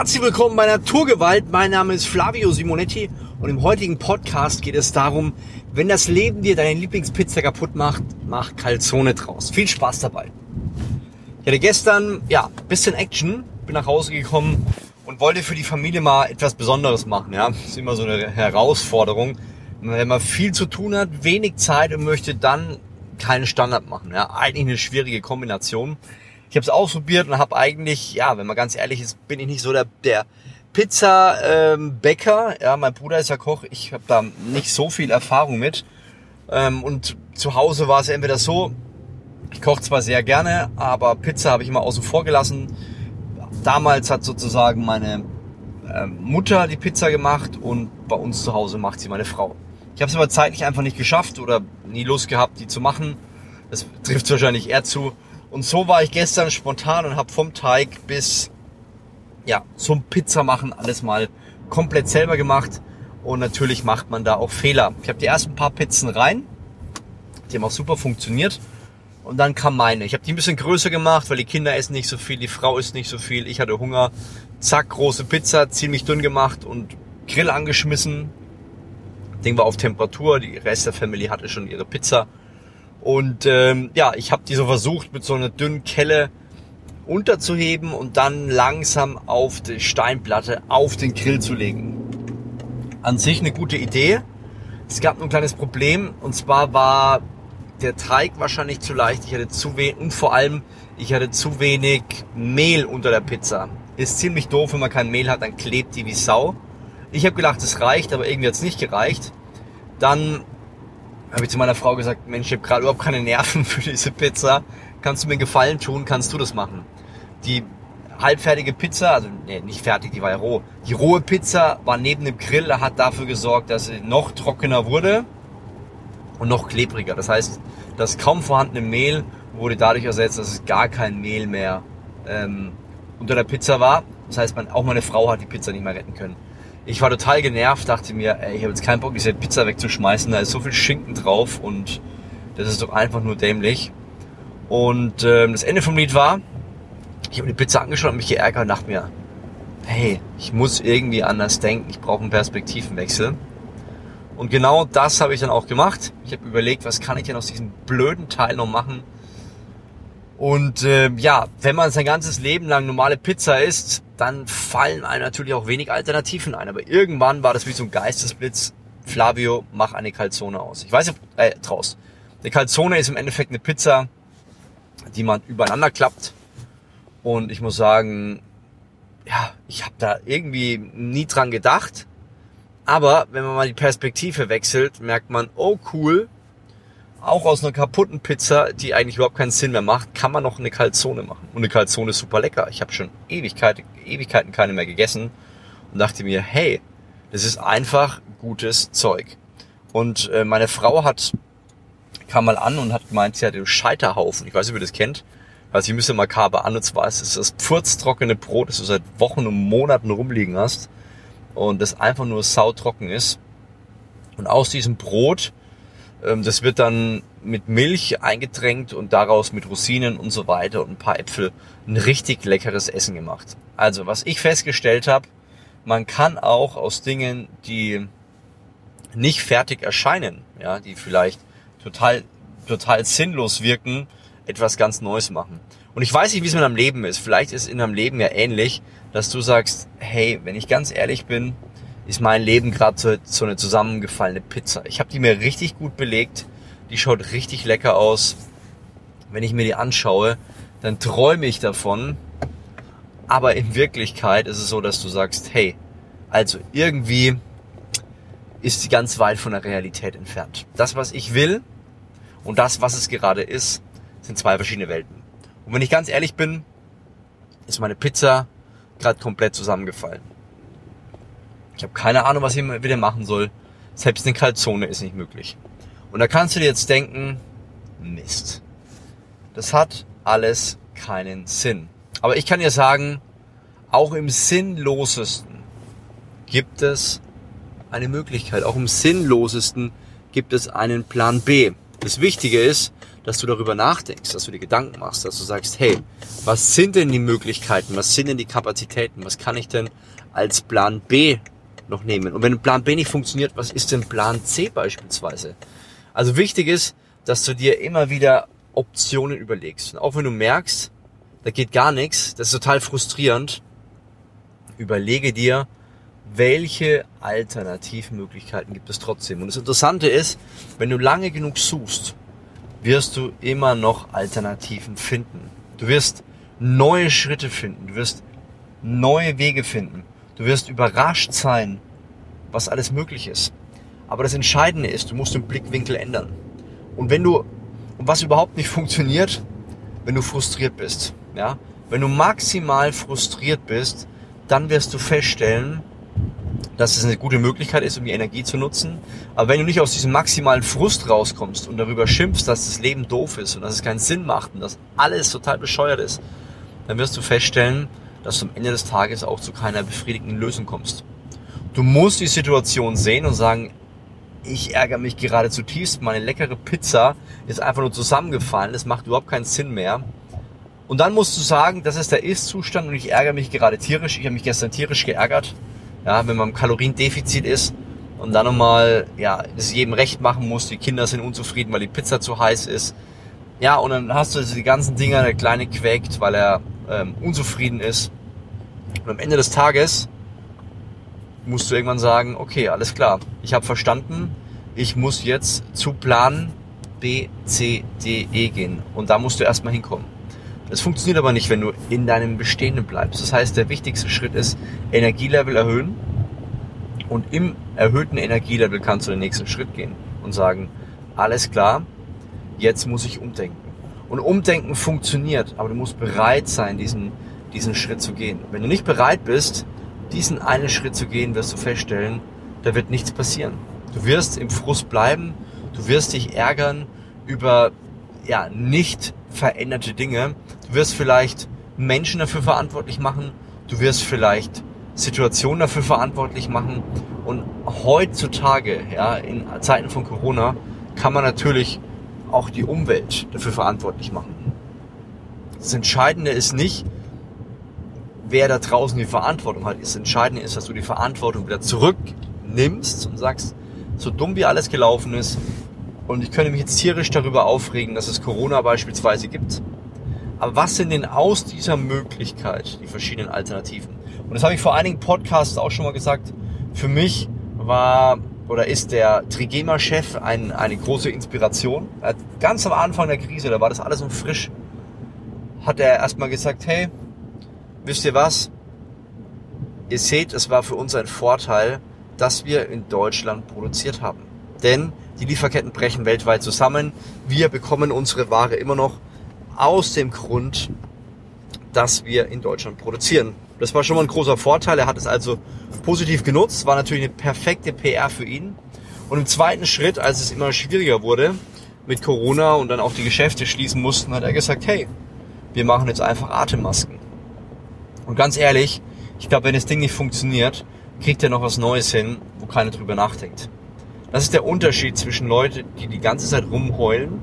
Herzlich willkommen bei Naturgewalt. Mein Name ist Flavio Simonetti und im heutigen Podcast geht es darum, wenn das Leben dir deine Lieblingspizza kaputt macht, mach Calzone draus. Viel Spaß dabei. Ich hatte gestern, ja, bisschen Action, bin nach Hause gekommen und wollte für die Familie mal etwas Besonderes machen. Ja, das ist immer so eine Herausforderung. Wenn man viel zu tun hat, wenig Zeit und möchte dann keinen Standard machen. Ja, eigentlich eine schwierige Kombination. Ich habe es ausprobiert und habe eigentlich, ja, wenn man ganz ehrlich ist, bin ich nicht so der, der Pizza-Bäcker. Ähm, ja, mein Bruder ist ja Koch. Ich habe da nicht so viel Erfahrung mit. Ähm, und zu Hause war es entweder so, ich koche zwar sehr gerne, aber Pizza habe ich immer außen vor gelassen. Damals hat sozusagen meine äh, Mutter die Pizza gemacht und bei uns zu Hause macht sie meine Frau. Ich habe es aber zeitlich einfach nicht geschafft oder nie Lust gehabt, die zu machen. Das trifft wahrscheinlich eher zu. Und so war ich gestern spontan und habe vom Teig bis ja, zum Pizza machen alles mal komplett selber gemacht. Und natürlich macht man da auch Fehler. Ich habe die ersten paar Pizzen rein. Die haben auch super funktioniert. Und dann kam meine. Ich habe die ein bisschen größer gemacht, weil die Kinder essen nicht so viel, die Frau isst nicht so viel. Ich hatte Hunger. Zack, große Pizza, ziemlich dünn gemacht und Grill angeschmissen. Ding war auf Temperatur. Die Rest der Family hatte schon ihre Pizza. Und ähm, ja, ich habe die so versucht mit so einer dünnen Kelle unterzuheben und dann langsam auf die Steinplatte auf den Grill zu legen. An sich eine gute Idee. Es gab nur ein kleines Problem und zwar war der Teig wahrscheinlich zu leicht. Ich hatte zu wenig und vor allem ich hatte zu wenig Mehl unter der Pizza. Ist ziemlich doof, wenn man kein Mehl hat, dann klebt die wie Sau. Ich habe gedacht, es reicht, aber irgendwie hat es nicht gereicht. Dann habe ich zu meiner Frau gesagt, Mensch, ich habe gerade überhaupt keine Nerven für diese Pizza. Kannst du mir einen Gefallen tun? Kannst du das machen? Die halbfertige Pizza, also nee, nicht fertig, die war ja roh. Die rohe Pizza war neben dem Grill, hat dafür gesorgt, dass sie noch trockener wurde und noch klebriger. Das heißt, das kaum vorhandene Mehl wurde dadurch ersetzt, dass es gar kein Mehl mehr ähm, unter der Pizza war. Das heißt, man, auch meine Frau hat die Pizza nicht mehr retten können. Ich war total genervt, dachte mir, ey, ich habe jetzt keinen Bock, diese Pizza wegzuschmeißen. Da ist so viel Schinken drauf und das ist doch einfach nur dämlich. Und ähm, das Ende vom Lied war, ich habe die Pizza angeschaut und mich geärgert und dachte mir, hey, ich muss irgendwie anders denken, ich brauche einen Perspektivenwechsel. Und genau das habe ich dann auch gemacht. Ich habe überlegt, was kann ich denn aus diesem blöden Teil noch machen, und äh, ja, wenn man sein ganzes Leben lang normale Pizza isst, dann fallen einem natürlich auch wenig Alternativen ein. Aber irgendwann war das wie so ein Geistesblitz. Flavio, mach eine Calzone aus. Ich weiß nicht, äh, draus. Eine Calzone ist im Endeffekt eine Pizza, die man übereinander klappt. Und ich muss sagen, ja, ich habe da irgendwie nie dran gedacht. Aber wenn man mal die Perspektive wechselt, merkt man, oh cool, auch aus einer kaputten Pizza, die eigentlich überhaupt keinen Sinn mehr macht, kann man noch eine Calzone machen. Und eine Calzone ist super lecker. Ich habe schon Ewigkeiten, Ewigkeiten keine mehr gegessen und dachte mir, hey, das ist einfach gutes Zeug. Und äh, meine Frau hat kam mal an und hat gemeint, sie hat einen Scheiterhaufen. Ich weiß nicht, ob ihr das kennt. Also ich müsste makaber an. Und zwar ist es das pfurztrockene Brot, das du seit Wochen und Monaten rumliegen hast. Und das einfach nur sautrocken ist. Und aus diesem Brot das wird dann mit Milch eingetränkt und daraus mit Rosinen und so weiter und ein paar Äpfel ein richtig leckeres Essen gemacht. Also, was ich festgestellt habe, man kann auch aus Dingen, die nicht fertig erscheinen, ja, die vielleicht total, total sinnlos wirken, etwas ganz Neues machen. Und ich weiß nicht, wie es mit deinem Leben ist. Vielleicht ist in deinem Leben ja ähnlich, dass du sagst, hey, wenn ich ganz ehrlich bin, ist mein Leben gerade so, so eine zusammengefallene Pizza. Ich habe die mir richtig gut belegt. Die schaut richtig lecker aus. Wenn ich mir die anschaue, dann träume ich davon. Aber in Wirklichkeit ist es so, dass du sagst, hey, also irgendwie ist sie ganz weit von der Realität entfernt. Das, was ich will und das, was es gerade ist, sind zwei verschiedene Welten. Und wenn ich ganz ehrlich bin, ist meine Pizza gerade komplett zusammengefallen. Ich habe keine Ahnung, was ich wieder machen soll. Selbst eine Kaltzone ist nicht möglich. Und da kannst du dir jetzt denken, Mist. Das hat alles keinen Sinn. Aber ich kann dir sagen, auch im Sinnlosesten gibt es eine Möglichkeit. Auch im Sinnlosesten gibt es einen Plan B. Das Wichtige ist, dass du darüber nachdenkst, dass du dir Gedanken machst, dass du sagst, hey, was sind denn die Möglichkeiten, was sind denn die Kapazitäten, was kann ich denn als Plan B noch nehmen? Und wenn Plan B nicht funktioniert, was ist denn Plan C beispielsweise? Also wichtig ist, dass du dir immer wieder Optionen überlegst. Und auch wenn du merkst, da geht gar nichts, das ist total frustrierend, überlege dir, welche Alternativmöglichkeiten gibt es trotzdem. Und das Interessante ist, wenn du lange genug suchst, wirst du immer noch Alternativen finden. Du wirst neue Schritte finden, du wirst neue Wege finden, du wirst überrascht sein, was alles möglich ist. Aber das Entscheidende ist, du musst den Blickwinkel ändern. Und wenn du, und was überhaupt nicht funktioniert, wenn du frustriert bist, ja, wenn du maximal frustriert bist, dann wirst du feststellen, dass es eine gute Möglichkeit ist, um die Energie zu nutzen. Aber wenn du nicht aus diesem maximalen Frust rauskommst und darüber schimpfst, dass das Leben doof ist und dass es keinen Sinn macht und dass alles total bescheuert ist, dann wirst du feststellen, dass du am Ende des Tages auch zu keiner befriedigenden Lösung kommst. Du musst die Situation sehen und sagen, ich ärgere mich gerade zutiefst, meine leckere Pizza ist einfach nur zusammengefallen, es macht überhaupt keinen Sinn mehr. Und dann musst du sagen, das ist der Ist-Zustand und ich ärgere mich gerade tierisch, ich habe mich gestern tierisch geärgert ja, wenn man im Kaloriendefizit ist und dann nochmal, ja, es jedem recht machen muss, die Kinder sind unzufrieden, weil die Pizza zu heiß ist. Ja, und dann hast du die ganzen Dinger, der Kleine quäkt, weil er ähm, unzufrieden ist. Und am Ende des Tages musst du irgendwann sagen, okay, alles klar, ich habe verstanden, ich muss jetzt zu Plan B, C, D, E gehen. Und da musst du erstmal hinkommen. Das funktioniert aber nicht, wenn du in deinem Bestehenden bleibst. Das heißt, der wichtigste Schritt ist Energielevel erhöhen und im erhöhten Energielevel kannst du den nächsten Schritt gehen und sagen, alles klar, jetzt muss ich umdenken. Und umdenken funktioniert, aber du musst bereit sein, diesen, diesen Schritt zu gehen. Wenn du nicht bereit bist, diesen einen Schritt zu gehen, wirst du feststellen, da wird nichts passieren. Du wirst im Frust bleiben, du wirst dich ärgern über ja, nicht veränderte Dinge. Du wirst vielleicht Menschen dafür verantwortlich machen. Du wirst vielleicht Situationen dafür verantwortlich machen. Und heutzutage, ja, in Zeiten von Corona, kann man natürlich auch die Umwelt dafür verantwortlich machen. Das Entscheidende ist nicht, wer da draußen die Verantwortung hat. Das Entscheidende ist, dass du die Verantwortung wieder zurücknimmst und sagst, so dumm wie alles gelaufen ist, und ich könnte mich jetzt tierisch darüber aufregen, dass es Corona beispielsweise gibt. Aber was sind denn aus dieser Möglichkeit die verschiedenen Alternativen? Und das habe ich vor einigen Podcasts auch schon mal gesagt. Für mich war oder ist der Trigema-Chef ein, eine große Inspiration. Hat ganz am Anfang der Krise, da war das alles so frisch, hat er erstmal gesagt, hey, wisst ihr was? Ihr seht, es war für uns ein Vorteil, dass wir in Deutschland produziert haben. Denn die Lieferketten brechen weltweit zusammen. Wir bekommen unsere Ware immer noch aus dem Grund, dass wir in Deutschland produzieren. Das war schon mal ein großer Vorteil. Er hat es also positiv genutzt. War natürlich eine perfekte PR für ihn. Und im zweiten Schritt, als es immer schwieriger wurde mit Corona und dann auch die Geschäfte schließen mussten, hat er gesagt, hey, wir machen jetzt einfach Atemmasken. Und ganz ehrlich, ich glaube, wenn das Ding nicht funktioniert, kriegt er noch was Neues hin, wo keiner drüber nachdenkt. Das ist der Unterschied zwischen Leuten, die die ganze Zeit rumheulen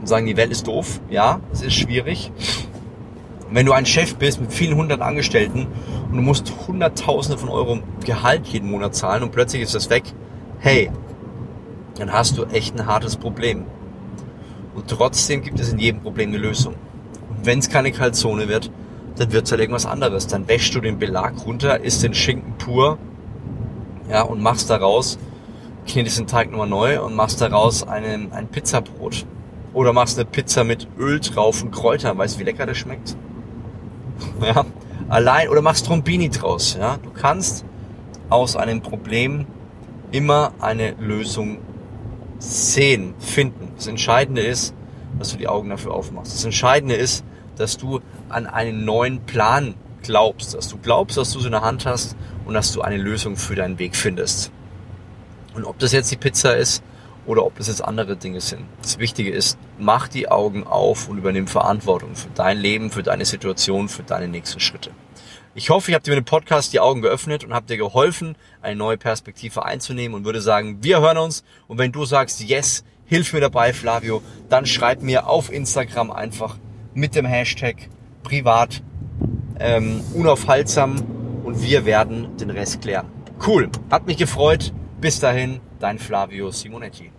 und sagen, die Welt ist doof. Ja, es ist schwierig. Wenn du ein Chef bist mit vielen hundert Angestellten und du musst hunderttausende von Euro Gehalt jeden Monat zahlen und plötzlich ist das weg, hey, dann hast du echt ein hartes Problem. Und trotzdem gibt es in jedem Problem eine Lösung. Und wenn es keine Kalzone wird, dann wird es halt irgendwas anderes. Dann wäschst du den Belag runter, isst den Schinken pur, ja, und machst daraus knetest den Teig nochmal neu und machst daraus einen, ein Pizzabrot. Oder machst eine Pizza mit Öl drauf und Kräutern. Weißt du, wie lecker das schmeckt? Ja, allein, oder machst Trombini draus. Ja, du kannst aus einem Problem immer eine Lösung sehen, finden. Das Entscheidende ist, dass du die Augen dafür aufmachst. Das Entscheidende ist, dass du an einen neuen Plan glaubst, dass du glaubst, dass du es in der Hand hast und dass du eine Lösung für deinen Weg findest. Und ob das jetzt die Pizza ist oder ob das jetzt andere Dinge sind. Das Wichtige ist, mach die Augen auf und übernimm Verantwortung für dein Leben, für deine Situation, für deine nächsten Schritte. Ich hoffe, ich habe dir mit dem Podcast die Augen geöffnet und habe dir geholfen, eine neue Perspektive einzunehmen und würde sagen, wir hören uns. Und wenn du sagst, yes, hilf mir dabei, Flavio, dann schreib mir auf Instagram einfach mit dem Hashtag privat ähm, unaufhaltsam und wir werden den Rest klären. Cool, hat mich gefreut. Bis dahin, dein Flavio Simonetti.